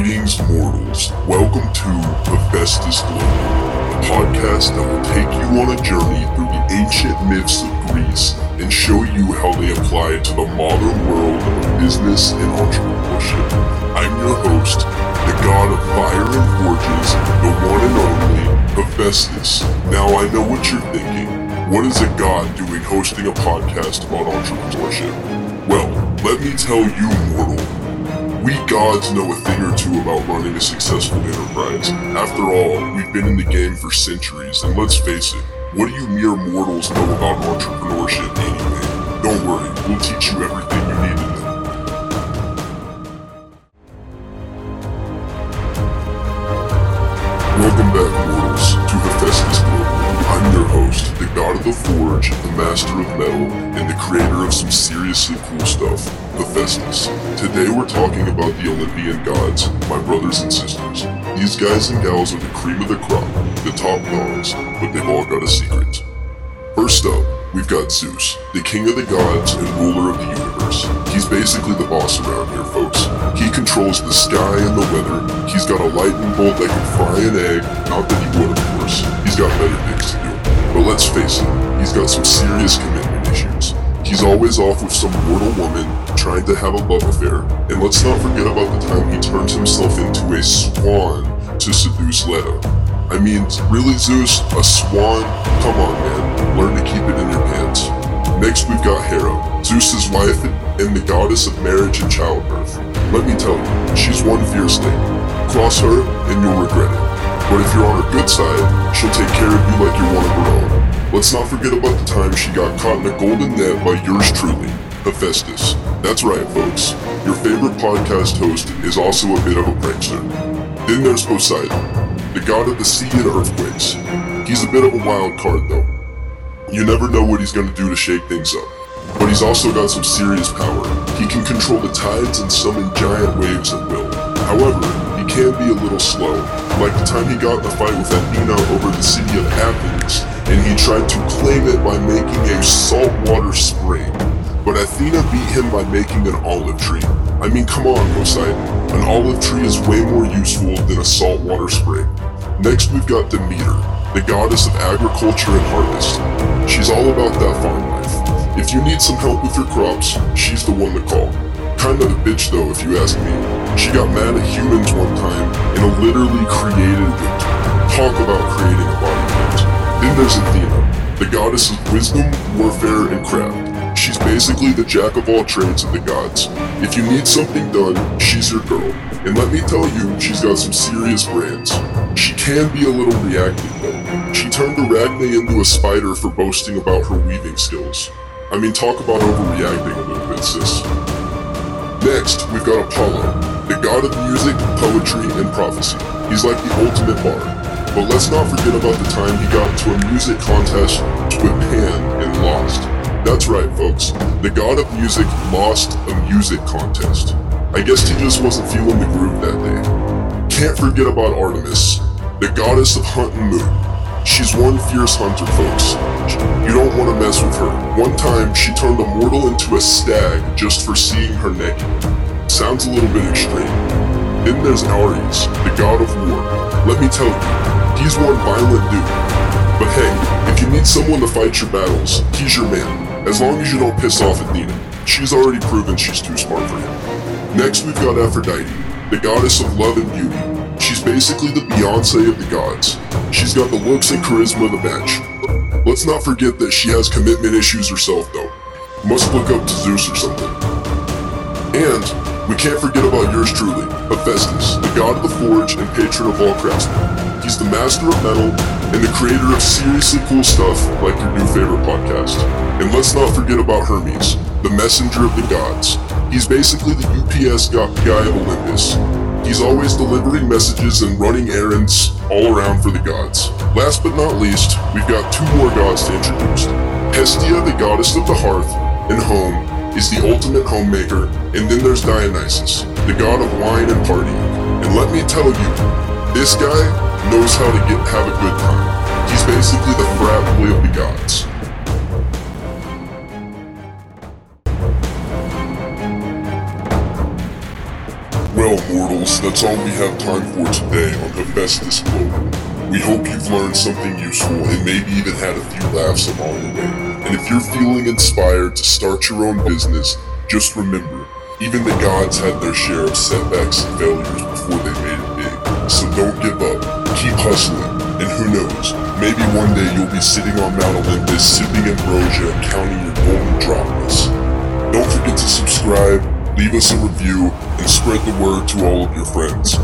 Greetings, mortals. Welcome to Hephaestus Global, a podcast that will take you on a journey through the ancient myths of Greece and show you how they apply to the modern world of business and entrepreneurship. I'm your host, the god of fire and forges, the one and only Hephaestus. Now I know what you're thinking. What is a god doing hosting a podcast about entrepreneurship? Well, let me tell you, mortal. We gods know a thing or two about running a successful enterprise. After all, we've been in the game for centuries, and let's face it, what do you mere mortals know about entrepreneurship anyway? Don't worry, we'll teach you everything you need to know. Welcome back, mortals, to Hephaestus Global. I'm your host, the god of the forge, the master of metal, and the creator of some seriously cool stuff, Hephaestus. Today we're talking about the Olympian gods, my brothers and sisters. These guys and gals are the cream of the crop, the top dogs, but they've all got a secret. First up, we've got Zeus, the king of the gods and ruler of the universe. He's basically the boss around here, folks. He controls the sky and the weather. He's got a lightning bolt that can fry an egg. Not that he would, of course. He's got better things to do. But let's face it, he's got some serious commitment issues. He's always off with some mortal woman trying to have a love affair. And let's not forget about the time he turned himself into a swan to seduce Leda. I mean, really, Zeus? A swan? Come on, man. Learn to keep it in your pants. Next, we've got Hera, Zeus's wife and the goddess of marriage and childbirth. Let me tell you, she's one fierce thing. Cross her, and you'll regret it. But if you're on her good side, she'll take care of you like you're one of her own. Let's not forget about the time she got caught in a golden net by yours truly, Hephaestus. That's right, folks. Your favorite podcast host is also a bit of a prankster. Then there's Poseidon, the god of the sea and earthquakes. He's a bit of a wild card, though. You never know what he's gonna do to shake things up. But he's also got some serious power. He can control the tides and summon giant waves at will. However, can be a little slow, like the time he got in a fight with Athena over the city of Athens, and he tried to claim it by making a saltwater spring. But Athena beat him by making an olive tree. I mean, come on, Poseidon. An olive tree is way more useful than a saltwater spring. Next, we've got Demeter, the goddess of agriculture and harvest. She's all about that farm life. If you need some help with your crops, she's the one to call. Kinda a bitch though, if you ask me. She got mad at humans one time and literally created winter. Talk about creating a body count. Then there's Athena, the goddess of wisdom, warfare, and craft. She's basically the jack of all trades of the gods. If you need something done, she's your girl. And let me tell you, she's got some serious brains. She can be a little reactive though. She turned Arachne into a spider for boasting about her weaving skills. I mean, talk about overreacting a little bit, sis. Next, we've got Apollo, the god of music, poetry, and prophecy. He's like the ultimate bard. But let's not forget about the time he got into a music contest with Pan and lost. That's right, folks. The god of music lost a music contest. I guess he just wasn't feeling the groove that day. Can't forget about Artemis, the goddess of hunt and moon. She's one fierce hunter, folks. You don't want to mess with her. One time, she turned a mortal into a stag just for seeing her naked. Sounds a little bit extreme. Then there's Ares, the god of war. Let me tell you, he's one violent dude. But hey, if you need someone to fight your battles, he's your man. As long as you don't piss off Athena. She's already proven she's too smart for him. Next, we've got Aphrodite, the goddess of love and beauty. She's basically the Beyonce of the gods. She's got the looks and charisma of the bench. Let's not forget that she has commitment issues herself, though. Must look up to Zeus or something. And we can't forget about yours truly, Hephaestus, the god of the forge and patron of all craftsmen. He's the master of metal and the creator of seriously cool stuff like your new favorite podcast. And let's not forget about Hermes, the messenger of the gods. He's basically the UPS guy of Olympus. He's always delivering messages and running errands all around for the gods. Last but not least, we've got two more gods to introduce. Hestia, the goddess of the hearth and home, is the ultimate homemaker, and then there's Dionysus, the god of wine and partying. And let me tell you, this guy knows how to get have a good time. He's basically the frat boy of the gods. Well, mortals, that's all we have time for today on Hephaestus Global. We hope you've learned something useful and maybe even had a few laughs along the way. And if you're feeling inspired to start your own business, just remember, even the gods had their share of setbacks and failures before they made it big. So don't give up, keep hustling, and who knows, maybe one day you'll be sitting on Mount Olympus, sipping ambrosia, and counting your golden droplets. Don't forget to subscribe, leave us a review, and spread the word to all of your friends.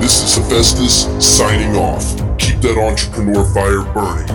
This is Hephaestus signing off. Keep that entrepreneur fire burning,